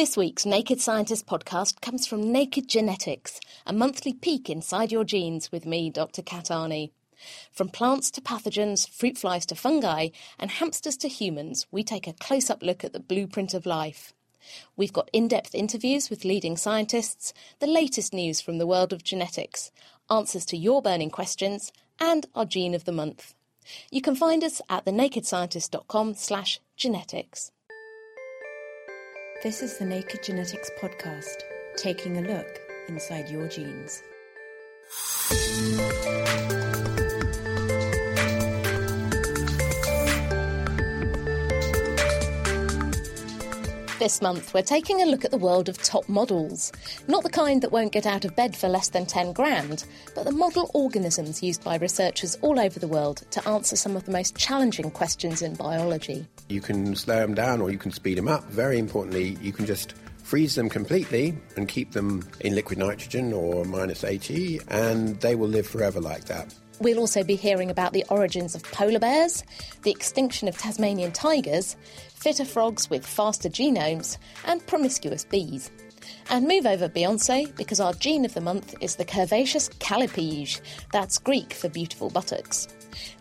This week's Naked Scientist podcast comes from Naked Genetics, a monthly peek inside your genes with me, Dr. Kat Arney. From plants to pathogens, fruit flies to fungi, and hamsters to humans, we take a close up look at the blueprint of life. We've got in depth interviews with leading scientists, the latest news from the world of genetics, answers to your burning questions, and our gene of the month. You can find us at thenakedscientist.com slash genetics. This is the Naked Genetics Podcast, taking a look inside your genes. This month, we're taking a look at the world of top models. Not the kind that won't get out of bed for less than 10 grand, but the model organisms used by researchers all over the world to answer some of the most challenging questions in biology. You can slow them down or you can speed them up. Very importantly, you can just freeze them completely and keep them in liquid nitrogen or minus 80, and they will live forever like that. We'll also be hearing about the origins of polar bears, the extinction of Tasmanian tigers, fitter frogs with faster genomes, and promiscuous bees. And move over Beyonce because our gene of the month is the curvaceous callipyge. That's Greek for beautiful buttocks.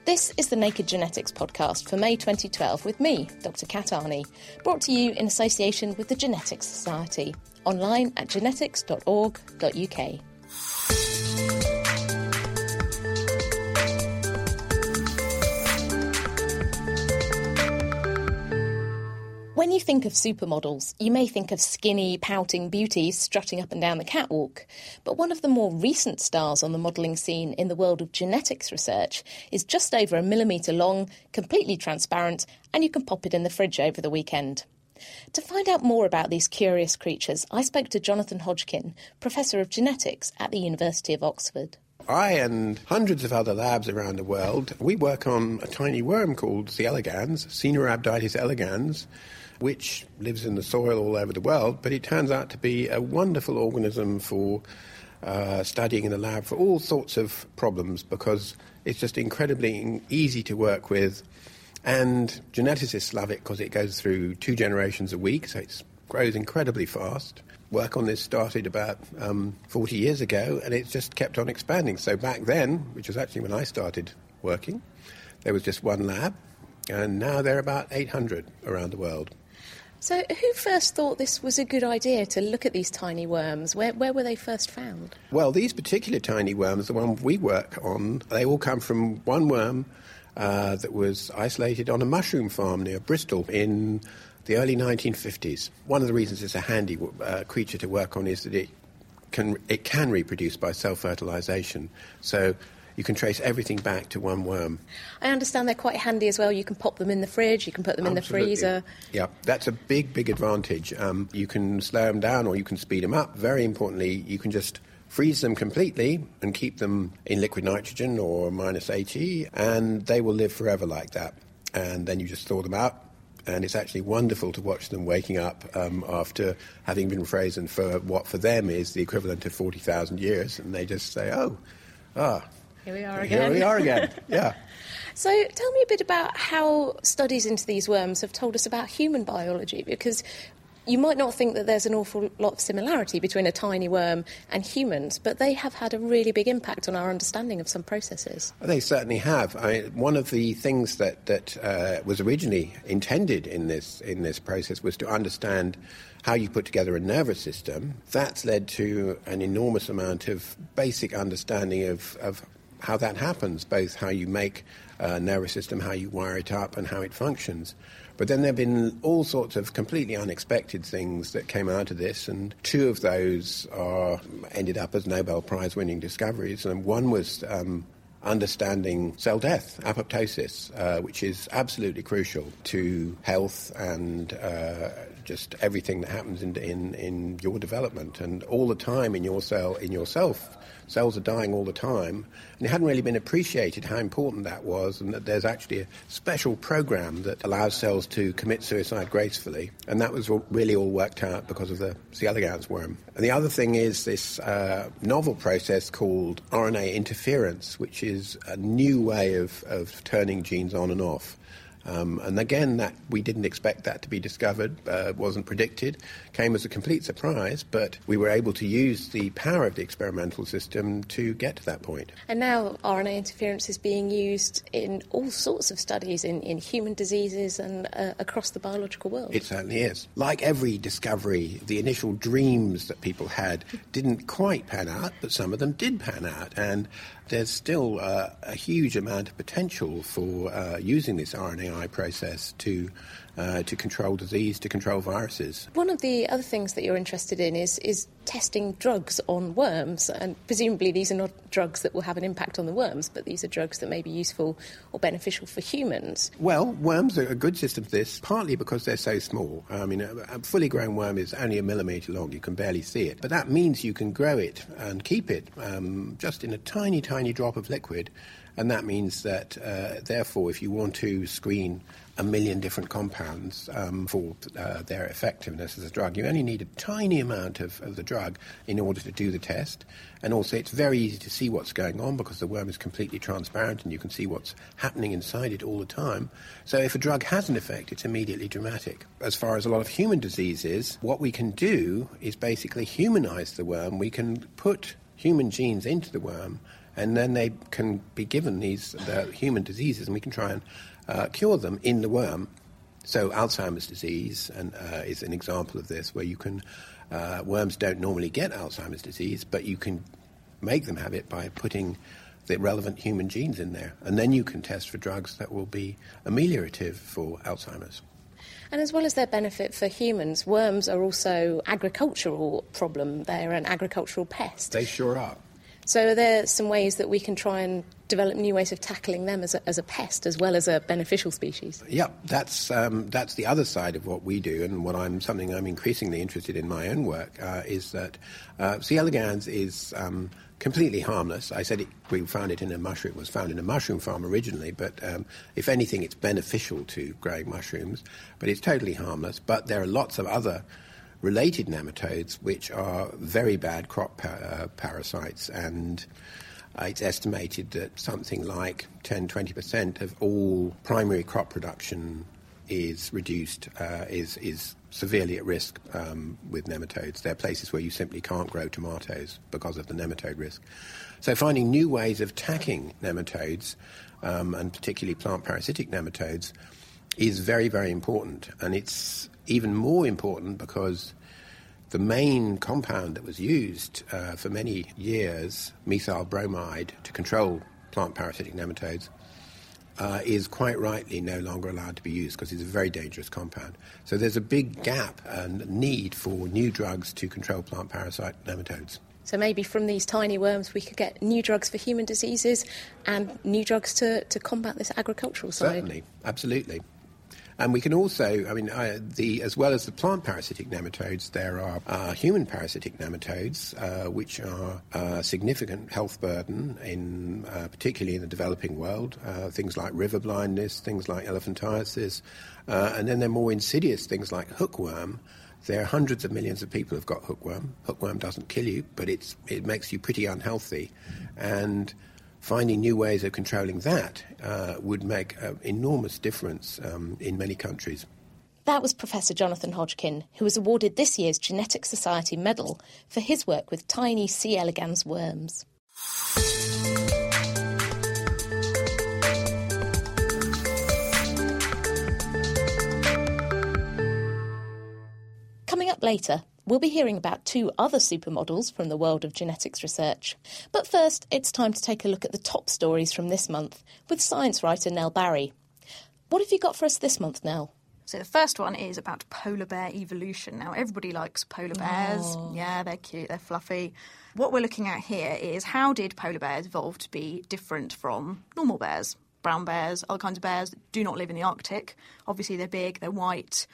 This is the Naked Genetics podcast for May 2012 with me, Dr. Kat Arney, brought to you in association with the Genetics Society, online at genetics.org.uk. When you think of supermodels, you may think of skinny, pouting beauties strutting up and down the catwalk. But one of the more recent stars on the modelling scene in the world of genetics research is just over a millimetre long, completely transparent, and you can pop it in the fridge over the weekend. To find out more about these curious creatures, I spoke to Jonathan Hodgkin, Professor of Genetics at the University of Oxford. I and hundreds of other labs around the world, we work on a tiny worm called C. elegans, Caenorhabditis elegans, which lives in the soil all over the world, but it turns out to be a wonderful organism for uh, studying in the lab for all sorts of problems because it's just incredibly easy to work with. And geneticists love it because it goes through two generations a week, so it grows incredibly fast. Work on this started about um, 40 years ago, and it's just kept on expanding. So back then, which was actually when I started working, there was just one lab, and now there are about 800 around the world. So, who first thought this was a good idea to look at these tiny worms? Where, where were they first found? Well, these particular tiny worms, the one we work on, they all come from one worm uh, that was isolated on a mushroom farm near Bristol in the early 1950s. One of the reasons it's a handy uh, creature to work on is that it can, it can reproduce by self fertilization. So, you can trace everything back to one worm. I understand they're quite handy as well. You can pop them in the fridge, you can put them Absolutely. in the freezer. Yeah, that's a big, big advantage. Um, you can slow them down or you can speed them up. Very importantly, you can just freeze them completely and keep them in liquid nitrogen or minus 80, and they will live forever like that. And then you just thaw them out, and it's actually wonderful to watch them waking up um, after having been frozen for what for them is the equivalent of 40,000 years, and they just say, oh, ah, here we are again. Here we are again. Yeah. so, tell me a bit about how studies into these worms have told us about human biology, because you might not think that there's an awful lot of similarity between a tiny worm and humans, but they have had a really big impact on our understanding of some processes. They certainly have. I, one of the things that that uh, was originally intended in this in this process was to understand how you put together a nervous system. That's led to an enormous amount of basic understanding of, of how that happens, both how you make a nervous system, how you wire it up, and how it functions. But then there have been all sorts of completely unexpected things that came out of this, and two of those are ended up as Nobel Prize winning discoveries. And one was um, understanding cell death, apoptosis, uh, which is absolutely crucial to health and uh, just everything that happens in, in, in your development and all the time in your cell in yourself cells are dying all the time. And it hadn't really been appreciated how important that was, and that there's actually a special program that allows cells to commit suicide gracefully. And that was really all worked out because of the C. elegans worm. And the other thing is this uh, novel process called RNA interference, which is a new way of, of turning genes on and off. Um, and again, that we didn't expect that to be discovered, uh, wasn't predicted, came as a complete surprise, but we were able to use the power of the experimental system to get to that point. And now RNA interference is being used in all sorts of studies in, in human diseases and uh, across the biological world. It certainly is. Like every discovery, the initial dreams that people had didn't quite pan out, but some of them did pan out. And there's still uh, a huge amount of potential for uh, using this RNAi process to uh, to control disease, to control viruses. One of the other things that you're interested in is is testing drugs on worms, and presumably these are not drugs that will have an impact on the worms, but these are drugs that may be useful or beneficial for humans. Well, worms are a good system for this, partly because they're so small. I mean, a fully grown worm is only a millimetre long; you can barely see it, but that means you can grow it and keep it um, just in a tiny, tiny drop of liquid. And that means that, uh, therefore, if you want to screen a million different compounds um, for uh, their effectiveness as a drug. You only need a tiny amount of, of, the drug in order to do the test. And also, it's very easy to see what's going on because the worm is completely transparent and you can see what's happening inside it all the time. So, if a drug has an effect, it's immediately dramatic. As far as a lot of human diseases, what we can do is basically humanize the worm. We can put human genes into the worm and then they can be given these the human diseases, and we can try and uh, cure them in the worm. So Alzheimer's disease and, uh, is an example of this, where you can uh, worms don't normally get Alzheimer's disease, but you can make them have it by putting the relevant human genes in there, and then you can test for drugs that will be ameliorative for Alzheimer's. And as well as their benefit for humans, worms are also agricultural problem. They're an agricultural pest. They sure are. So are there some ways that we can try and develop new ways of tackling them as a, as a pest as well as a beneficial species? Yeah, that's um, that's the other side of what we do, and what I'm something I'm increasingly interested in my own work uh, is that uh, C. elegans is. Um, completely harmless. I said it, we found it in a mushroom. Was found in a mushroom farm originally, but um, if anything, it's beneficial to growing mushrooms. But it's totally harmless. But there are lots of other related nematodes, which are very bad crop pa- uh, parasites. And it's estimated that something like 10 20% of all primary crop production is reduced, uh, is, is severely at risk um, with nematodes. There are places where you simply can't grow tomatoes because of the nematode risk. So, finding new ways of attacking nematodes, um, and particularly plant parasitic nematodes, is very, very important. And it's even more important because the main compound that was used uh, for many years, methyl bromide, to control plant parasitic nematodes, uh, is quite rightly no longer allowed to be used because it's a very dangerous compound. So there's a big gap and need for new drugs to control plant parasite nematodes. So maybe from these tiny worms we could get new drugs for human diseases and new drugs to, to combat this agricultural side. Certainly, absolutely. And we can also, I mean, uh, the as well as the plant parasitic nematodes, there are uh, human parasitic nematodes, uh, which are a significant health burden in, uh, particularly in the developing world. Uh, things like river blindness, things like elephantiasis, uh, and then there are more insidious things like hookworm. There are hundreds of millions of people who've got hookworm. Hookworm doesn't kill you, but it's, it makes you pretty unhealthy. And finding new ways of controlling that uh, would make an enormous difference um, in many countries. That was Professor Jonathan Hodgkin, who was awarded this year's Genetic Society Medal for his work with tiny C. elegans worms. Coming up later, We'll be hearing about two other supermodels from the world of genetics research. But first, it's time to take a look at the top stories from this month with science writer Nell Barry. What have you got for us this month, Nell? So the first one is about polar bear evolution. Now everybody likes polar bears. Oh. Yeah, they're cute, they're fluffy. What we're looking at here is how did polar bears evolve to be different from normal bears? Brown bears, other kinds of bears that do not live in the Arctic. Obviously they're big, they're white,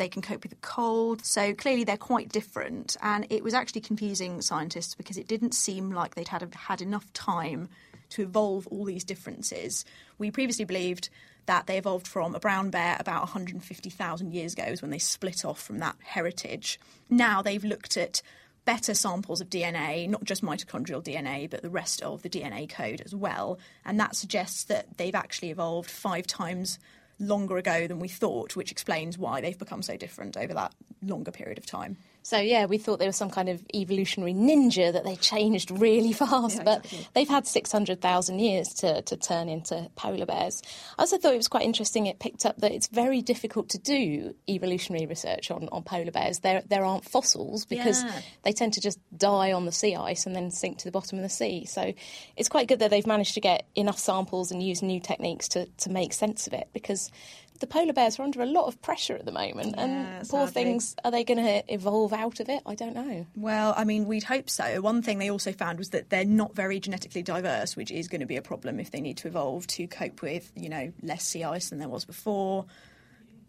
they can cope with the cold. So clearly they're quite different. And it was actually confusing scientists because it didn't seem like they'd had had enough time to evolve all these differences. We previously believed that they evolved from a brown bear about 150,000 years ago, is when they split off from that heritage. Now they've looked at better samples of DNA, not just mitochondrial DNA, but the rest of the DNA code as well. And that suggests that they've actually evolved five times longer ago than we thought, which explains why they've become so different over that longer period of time. So yeah, we thought they were some kind of evolutionary ninja that they changed really fast, Yeah, but exactly. they've had six hundred thousand years to, to turn into polar bears. I also thought it was quite interesting. It picked up that it's very difficult to do evolutionary research on, on polar bears. There there aren't fossils because Yeah. they tend to just die on the sea ice and then sink to the bottom of the sea. So it's quite good that they've managed to get enough samples and use new techniques to, to make sense of it because. The polar bears are under a lot of pressure at the moment, Yeah, and poor sadly. things are they going to evolve out of it? I don't know. Well, I mean, we'd hope so. One thing they also found was that they're not very genetically diverse, which is going to be a problem if they need to evolve to cope with, you know, less sea ice than there was before,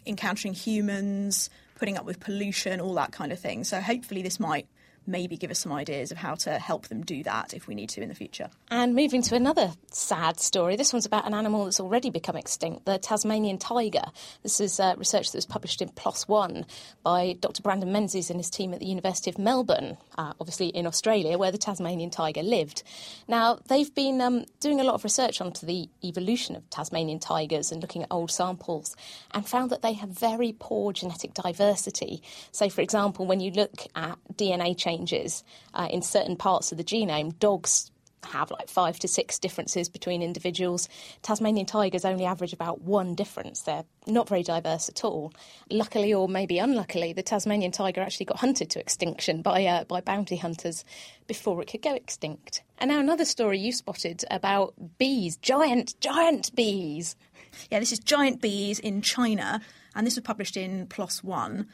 encountering humans, putting up with pollution, all that kind of thing. So hopefully this might maybe give us some ideas of how to help them do that if we need to in the future. And moving to another sad story, this one's about an animal that's already become extinct, the Tasmanian tiger. This is uh, research that was published in PLOS One by Dr. Brandon Menzies and his team at the University of Melbourne, uh, obviously in Australia, where the Tasmanian tiger lived. Now, they've been um, doing a lot of research onto the evolution of Tasmanian tigers and looking at old samples and found that they have very poor genetic diversity. So, for example, when you look at DNA changes uh, in certain parts of the genome, dogs have like five to six differences between individuals. Tasmanian tigers only average about one difference. They're not very diverse at all. Luckily, or maybe unluckily, the Tasmanian tiger actually got hunted to extinction by uh, by bounty hunters before it could go extinct. And now another story you spotted about bees, giant, giant bees. Yeah, this is giant bees in China, and this was published in PLOS One.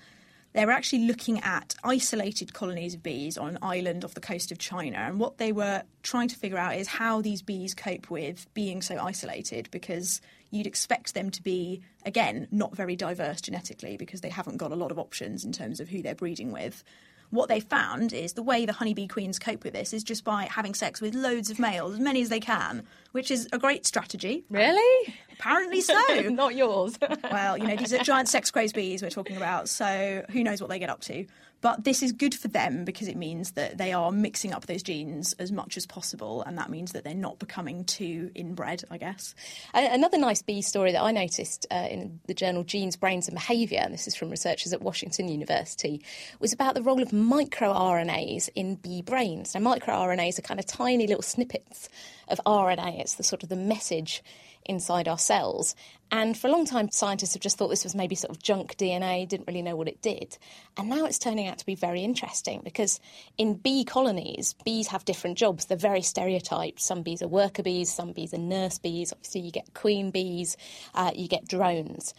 They were actually looking at isolated colonies of bees on an island off the coast of China, and what they were trying to figure out is how these bees cope with being so isolated because you'd expect them to be, again, not very diverse genetically because they haven't got a lot of options in terms of who they're breeding with. What they found is the way the honeybee queens cope with this is just by having sex with loads of males, as many as they can, which is a great strategy. Really? Apparently so. not yours. well, you know, these are giant sex crazed bees we're talking about, so who knows what they get up to. But this is good for them because it means that they are mixing up those genes as much as possible, and that means that they're not becoming too inbred, I guess. Another nice bee story that I noticed uh, in the journal Genes, Brains and Behaviour, and this is from researchers at Washington University, was about the role of microRNAs in bee brains. Now, microRNAs are kind of tiny little snippets of RNA. It's the sort of the message inside our cells. And for a long time, scientists have just thought this was maybe sort of junk DNA, didn't really know what it did. And now it's turning out to be very interesting because in bee colonies, bees have different jobs. They're very stereotyped. Some bees are worker bees, some bees are nurse bees. Obviously, you get queen bees, uh, you get drones.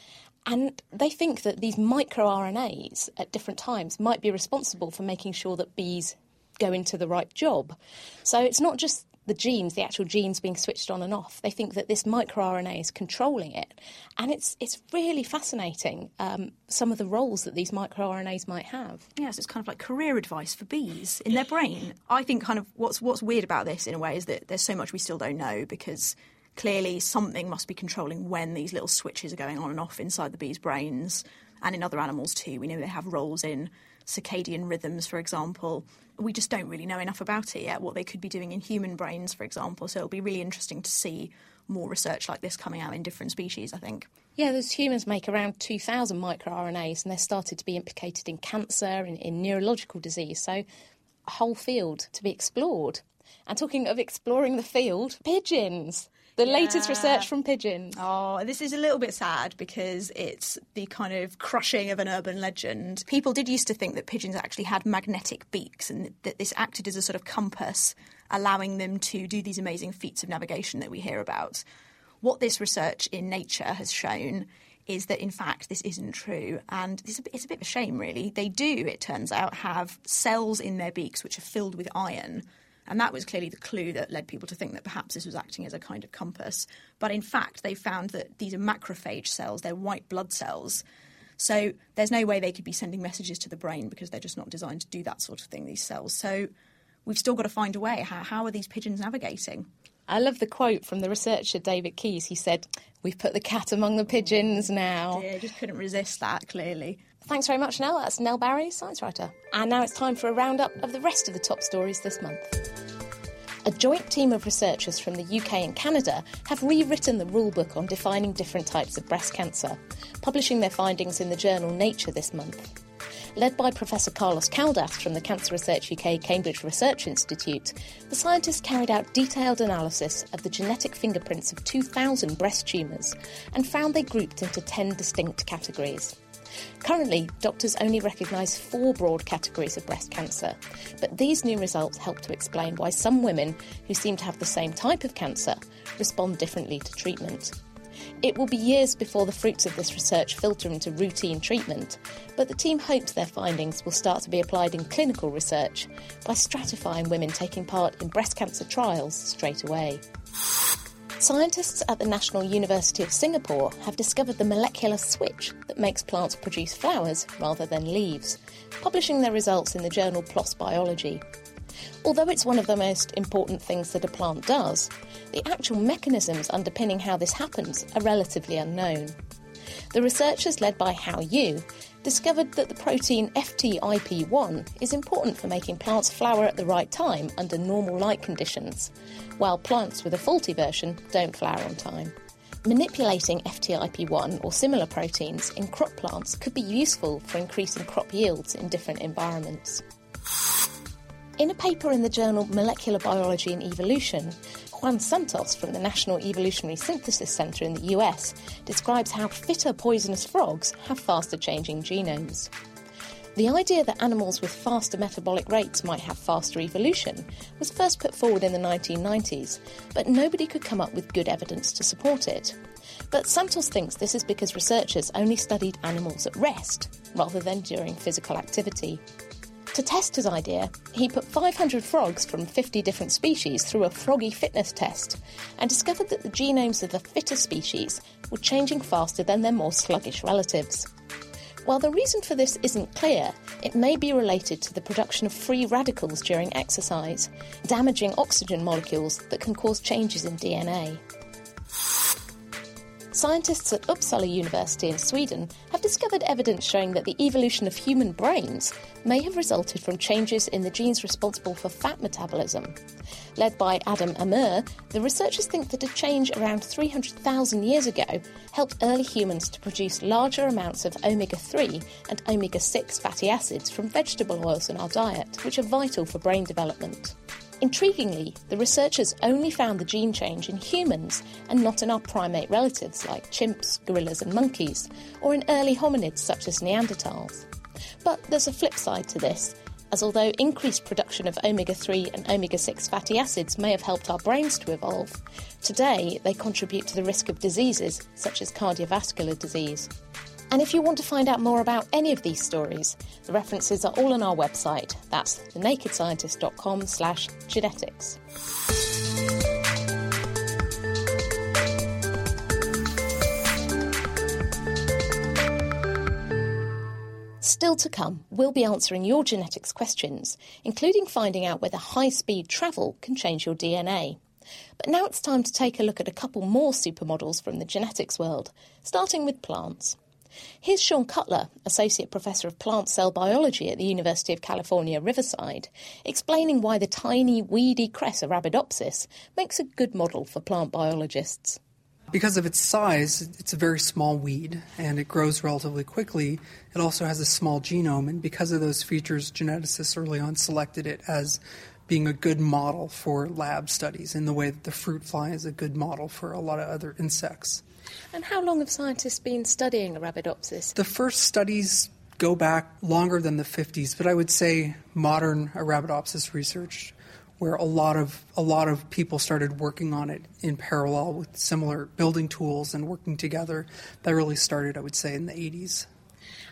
And they think that these microRNAs at different times might be responsible for making sure that bees go into the right job. So it's not just the genes, the actual genes being switched on and off. They think that this microRNA is controlling it, and it's it's really fascinating. Um, some of the roles that these microRNAs might have. Yes, it's kind of like career advice for bees in their brain. I think kind of what's what's weird about this in a way is that there's so much we still don't know because clearly something must be controlling when these little switches are going on and off inside the bees' brains and in other animals too. We know they have roles in circadian rhythms, for example. We just don't really know enough about it yet, what they could be doing in human brains, for example. So it'll be really interesting to see more research like this coming out in different species, I think. Yeah, those humans make around 2,000 microRNAs, and they're started to be implicated in cancer, and in neurological disease. So, a whole field to be explored. And talking of exploring the field, pigeons. The latest research from pigeons. Oh, this is a little bit sad because it's the kind of crushing of an urban legend. People did used to think that pigeons actually had magnetic beaks and that this acted as a sort of compass, allowing them to do these amazing feats of navigation that we hear about. What this research in Nature has shown is that in fact this isn't true, and it's a, it's a bit of a shame, really. They do, it turns out, have cells in their beaks which are filled with iron. And that was clearly the clue that led people to think that perhaps this was acting as a kind of compass. But in fact, they found that these are macrophage cells, they're white blood cells. So there's no way they could be sending messages to the brain because they're just not designed to do that sort of thing, these cells. So we've still got to find a way. How, how are these pigeons navigating? I love the quote from the researcher David Keays. He said, We've put the cat among the pigeons now. Yeah, just couldn't resist that, clearly. Thanks very much, Nell. That's Nell Barry, science writer. And now it's time for a roundup of the rest of the top stories this month. A joint team of researchers from the UK and Canada have rewritten the rulebook on defining different types of breast cancer, publishing their findings in the journal Nature this month. Led by Professor Carlos Caldas from the Cancer Research UK Cambridge Research Institute, the scientists carried out detailed analysis of the genetic fingerprints of 2,000 breast tumours and found they grouped into 10 distinct categories. Currently, doctors only recognise four broad categories of breast cancer, but these new results help to explain why some women who seem to have the same type of cancer respond differently to treatment. It will be years before the fruits of this research filter into routine treatment, but the team hopes their findings will start to be applied in clinical research by stratifying women taking part in breast cancer trials straight away. Scientists at the National University of Singapore have discovered the molecular switch that makes plants produce flowers rather than leaves, publishing their results in the journal PLOS Biology. Although it's one of the most important things that a plant does, the actual mechanisms underpinning how this happens are relatively unknown. The researchers, led by Hao Yu, discovered that the protein FTIP1 is important for making plants flower at the right time under normal light conditions, while plants with a faulty version don't flower on time. Manipulating FTIP1 or similar proteins in crop plants could be useful for increasing crop yields in different environments. In a paper in the journal Molecular Biology and Evolution, Juan Santos from the National Evolutionary Synthesis Center in the US describes how fitter poisonous frogs have faster changing genomes. The idea that animals with faster metabolic rates might have faster evolution was first put forward in the 1990s, but nobody could come up with good evidence to support it. But Santos thinks this is because researchers only studied animals at rest rather than during physical activity. To test his idea, he put 500 frogs from 50 different species through a froggy fitness test and discovered that the genomes of the fitter species were changing faster than their more sluggish relatives. While the reason for this isn't clear, it may be related to the production of free radicals during exercise, damaging oxygen molecules that can cause changes in DNA. Scientists at Uppsala University in Sweden have discovered evidence showing that the evolution of human brains may have resulted from changes in the genes responsible for fat metabolism. Led by Adam Ameur, the researchers think that a change around 300,000 years ago helped early humans to produce larger amounts of omega 3 and omega 6 fatty acids from vegetable oils in our diet, which are vital for brain development. Intriguingly, the researchers only found the gene change in humans and not in our primate relatives like chimps, gorillas, and monkeys, or in early hominids such as Neanderthals. But there's a flip side to this, as although increased production of omega 3 and omega 6 fatty acids may have helped our brains to evolve, today they contribute to the risk of diseases such as cardiovascular disease. And if you want to find out more about any of these stories, the references are all on our website. That's thenakedscientist.com slash genetics. Still to come, we'll be answering your genetics questions, including finding out whether high speed travel can change your DNA. But now it's time to take a look at a couple more supermodels from the genetics world, starting with plants. Here's Sean Cutler, Associate Professor of Plant Cell Biology at the University of California, Riverside, explaining why the tiny, weedy cress Arabidopsis makes a good model for plant biologists. Because of its size, it's a very small weed and it grows relatively quickly. It also has a small genome, and because of those features, geneticists early on selected it as being a good model for lab studies in the way that the fruit fly is a good model for a lot of other insects. And how long have scientists been studying Arabidopsis? The first studies go back longer than the 50s, but I would say modern Arabidopsis research where a lot of a lot of people started working on it in parallel with similar building tools and working together. That really started, I would say, in the 80s.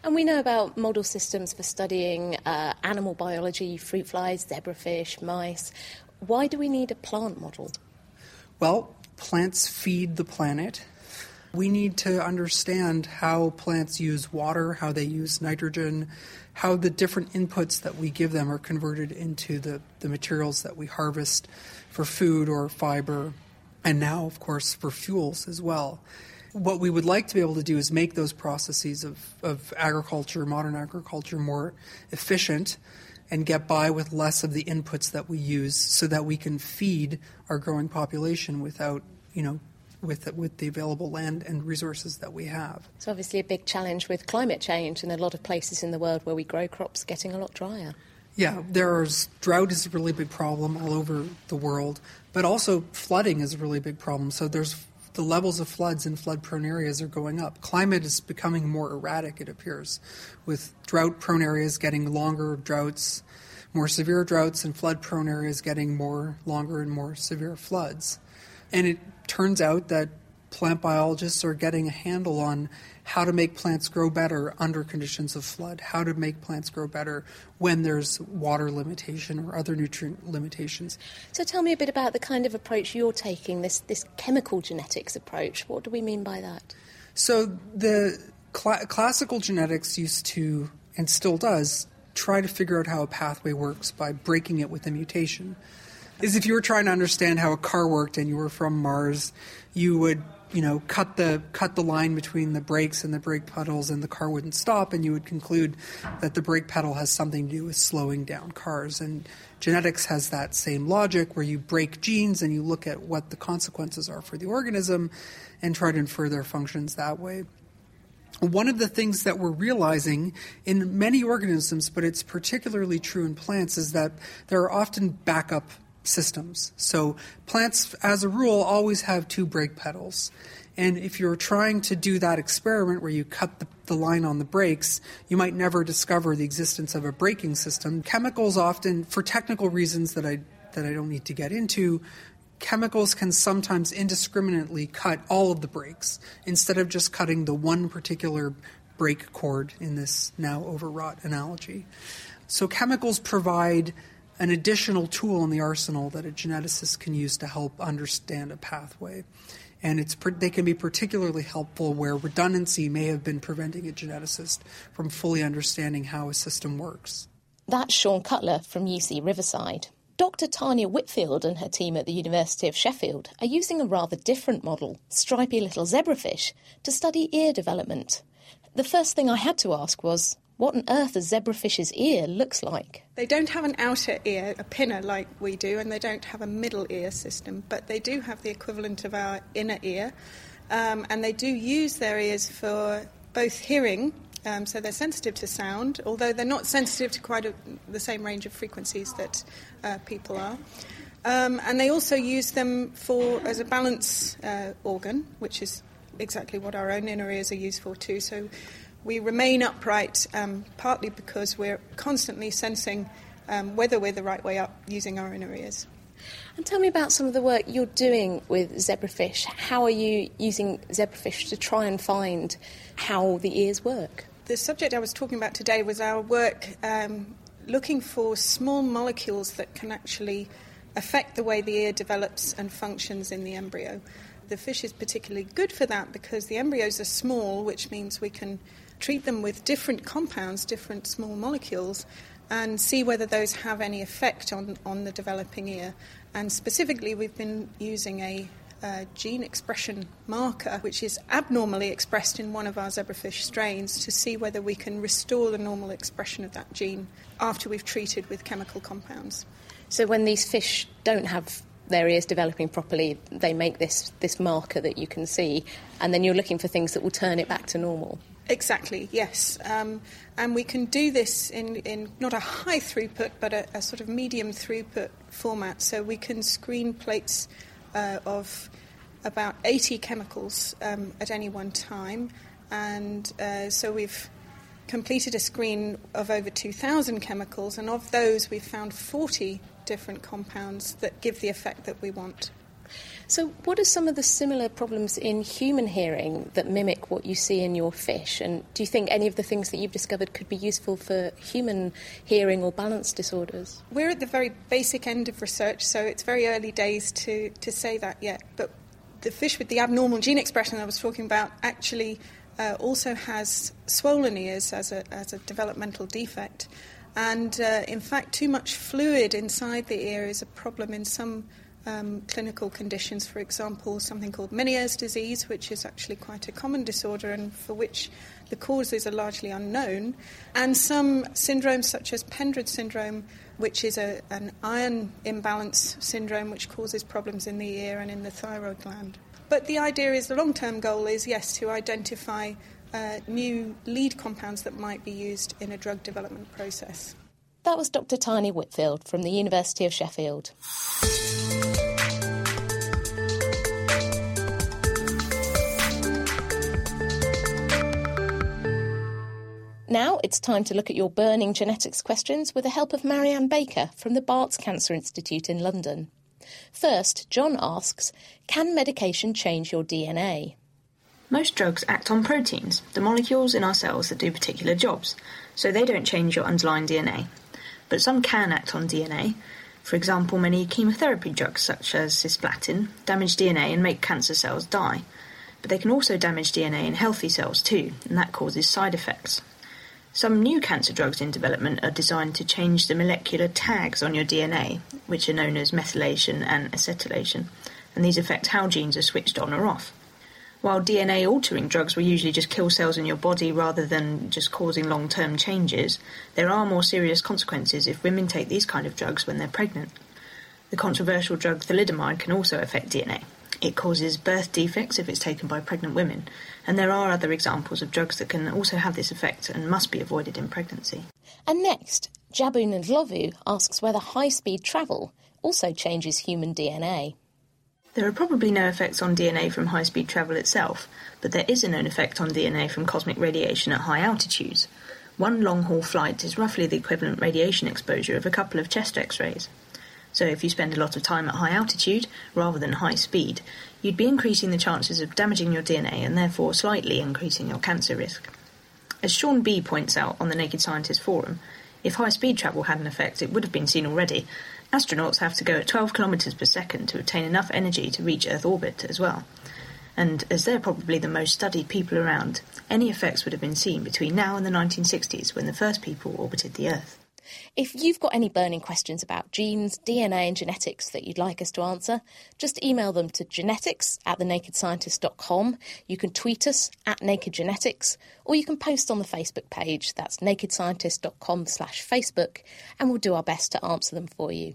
And we know about model systems for studying uh, animal biology, fruit flies, zebrafish, mice. Why do we need a plant model? Well, plants feed the planet. We need to understand how plants use water, how they use nitrogen, how the different inputs that we give them are converted into the, the materials that we harvest for food or fiber, and now, of course, for fuels as well. What we would like to be able to do is make those processes of, of agriculture, modern agriculture, more efficient and get by with less of the inputs that we use so that we can feed our growing population without, you know, with with the available land and resources that we have. It's obviously a big challenge with climate change and a lot of places in the world where we grow crops getting a lot drier. Yeah, there's drought is a really big problem all over the world, but also flooding is a really big problem. So there's the levels of floods in flood prone areas are going up. Climate is becoming more erratic, it appears, with drought prone areas getting longer droughts, more severe droughts, and flood prone areas getting more longer and more severe floods. And it turns out that plant biologists are getting a handle on how to make plants grow better under conditions of flood, how to make plants grow better when there's water limitation or other nutrient limitations. So tell me a bit about the kind of approach you're taking, this, this chemical genetics approach. What do we mean by that? So the cl- classical genetics used to, and still does, try to figure out how a pathway works by breaking it with a mutation. Is if you were trying to understand how a car worked and you were from Mars, you would you know, cut the cut the line between the brakes and the brake pedals, and the car wouldn't stop, and you would conclude that the brake pedal has something to do with slowing down cars. And genetics has that same logic, where you break genes and you look at what the consequences are for the organism, and try to infer their functions that way. One of the things that we're realizing in many organisms, but it's particularly true in plants, is that there are often backup systems. So plants, as a rule, always have two brake pedals. And if you're trying to do that experiment where you cut the, the, line on the brakes, you might never discover the existence of a braking system. Chemicals often, for technical reasons that I that I don't need to get into, chemicals can sometimes indiscriminately cut all of the brakes instead of just cutting the one particular brake cord in this now overwrought analogy. So chemicals provide an additional tool in the arsenal that a geneticist can use to help understand a pathway. And it's, they can be particularly helpful where redundancy may have been preventing a geneticist from fully understanding how a system works. That's Sean Cutler from UC Riverside. Dr. Tanya Whitfield and her team at the University of Sheffield are using a rather different model, stripy little zebrafish, to study ear development. The first thing I had to ask was what on earth a zebrafish's ear looks like. They don't have an outer ear, a pinna like we do, and they don't have a middle ear system, but they do have the equivalent of our inner ear. Um, and they do use their ears for both hearing, um, so they're sensitive to sound, although they're not sensitive to quite a, the same range of frequencies that uh, people are. Um, and they also use them for as a balance uh, organ, which is exactly what our own inner ears are used for too. So we remain upright um, partly because we're constantly sensing um, whether we're the right way up using our inner ears. And tell me about some of the work you're doing with zebrafish. How are you using zebrafish to try and find how the ears work? The subject I was talking about today was our work um, looking for small molecules that can actually affect the way the ear develops and functions in the embryo. The fish is particularly good for that because the embryos are small, which means we can treat them with different compounds, different small molecules, and see whether those have any effect on, on the developing ear. And specifically, we've been using a gene expression marker, which is abnormally expressed in one of our zebrafish strains, to see whether we can restore the normal expression of that gene after we've treated with chemical compounds. So, when these fish don't have their ears developing properly, they make this, this marker that you can see, and then you're looking for things that will turn it back to normal. Exactly, yes. Um, and we can do this in, in not a high throughput, but a, a sort of medium throughput format. So we can screen plates uh, of about 80 chemicals um, at any one time. And uh, so we've completed a screen of over 2,000 chemicals, and of those, we've found 40 different compounds that give the effect that we want. So, what are some of the similar problems in human hearing that mimic what you see in your fish? And do you think any of the things that you've discovered could be useful for human hearing or balance disorders? We're at the very basic end of research, so it's very early days to, to say that yet. But the fish with the abnormal gene expression I was talking about actually uh, also has swollen ears as a, as a developmental defect. And uh, in fact, too much fluid inside the ear is a problem in some um, clinical conditions, for example, something called Meniere's disease, which is actually quite a common disorder and for which the causes are largely unknown, and some syndromes such as Pendred syndrome, which is a, an iron imbalance syndrome which causes problems in the ear and in the thyroid gland. But the idea is the long term goal is, yes, to identify uh, new lead compounds that might be used in a drug development process. That was Dr. Tanya Whitfield from the University of Sheffield. Now it's time to look at your burning genetics questions with the help of Marianne Baker from the Barts Cancer Institute in London. First, John asks Can medication change your DNA? Most drugs act on proteins, the molecules in our cells that do particular jobs, so they don't change your underlying DNA. But some can act on DNA. For example, many chemotherapy drugs, such as cisplatin, damage DNA and make cancer cells die. But they can also damage DNA in healthy cells too, and that causes side effects. Some new cancer drugs in development are designed to change the molecular tags on your DNA, which are known as methylation and acetylation, and these affect how genes are switched on or off. While DNA altering drugs will usually just kill cells in your body rather than just causing long term changes, there are more serious consequences if women take these kind of drugs when they're pregnant. The controversial drug thalidomide can also affect DNA. It causes birth defects if it's taken by pregnant women, and there are other examples of drugs that can also have this effect and must be avoided in pregnancy. And next, Jabun and Lovu asks whether high speed travel also changes human DNA. There are probably no effects on DNA from high speed travel itself, but there is a known effect on DNA from cosmic radiation at high altitudes. One long haul flight is roughly the equivalent radiation exposure of a couple of chest x rays. So if you spend a lot of time at high altitude rather than high speed, you'd be increasing the chances of damaging your DNA and therefore slightly increasing your cancer risk. As Sean B points out on the Naked Scientist forum, if high speed travel had an effect, it would have been seen already. Astronauts have to go at 12 kilometres per second to obtain enough energy to reach Earth orbit as well. And as they're probably the most studied people around, any effects would have been seen between now and the 1960s when the first people orbited the Earth. If you've got any burning questions about genes, DNA, and genetics that you'd like us to answer, just email them to genetics at thenakedscientist.com. You can tweet us at nakedgenetics, or you can post on the Facebook page. That's nakedscientist.com slash Facebook, and we'll do our best to answer them for you.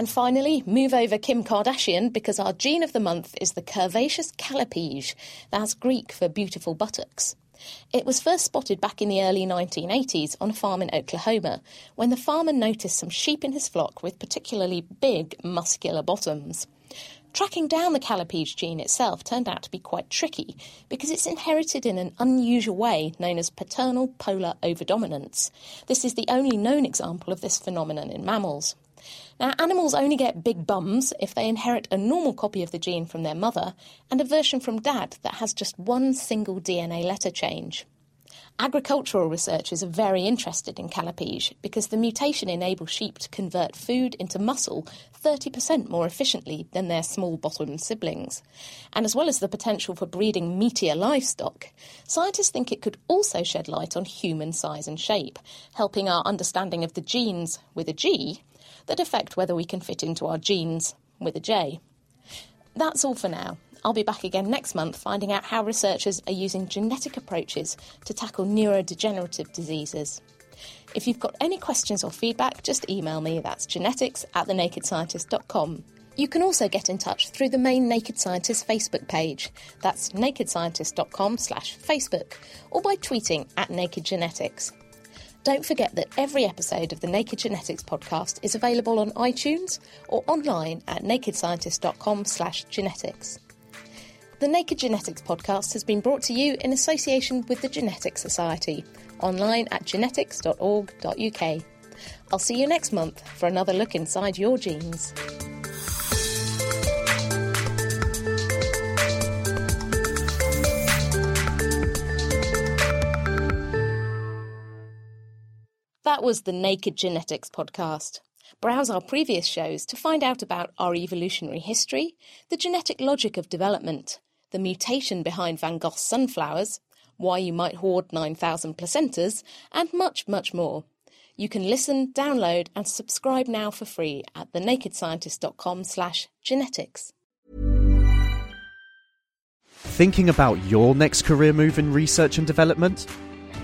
And finally, move over Kim Kardashian because our gene of the month is the curvaceous callipyge. That's Greek for beautiful buttocks. It was first spotted back in the early 1980s on a farm in Oklahoma when the farmer noticed some sheep in his flock with particularly big, muscular bottoms. Tracking down the callipyge gene itself turned out to be quite tricky because it's inherited in an unusual way known as paternal polar overdominance. This is the only known example of this phenomenon in mammals. Now, animals only get big bums if they inherit a normal copy of the gene from their mother and a version from dad that has just one single DNA letter change. Agricultural researchers are very interested in callipyge because the mutation enables sheep to convert food into muscle 30% more efficiently than their small bottomed siblings. And as well as the potential for breeding meatier livestock, scientists think it could also shed light on human size and shape, helping our understanding of the genes with a G that affect whether we can fit into our genes with a J. That's all for now. I'll be back again next month finding out how researchers are using genetic approaches to tackle neurodegenerative diseases. If you've got any questions or feedback, just email me. That's genetics at thenakedscientist.com. You can also get in touch through the main Naked Scientist Facebook page. That's nakedscientist.com slash Facebook or by tweeting at Naked Genetics. Don't forget that every episode of the Naked Genetics podcast is available on iTunes or online at nakedscientist.com slash genetics. The Naked Genetics podcast has been brought to you in association with the Genetics Society, online at genetics.org.uk. I'll see you next month for another look inside your genes. That was the Naked Genetics podcast. Browse our previous shows to find out about our evolutionary history, the genetic logic of development, the mutation behind Van Gogh's sunflowers, why you might hoard 9,000 placentas, and much, much more. You can listen, download, and subscribe now for free at thenakedscientist.com slash genetics. Thinking about your next career move in research and development?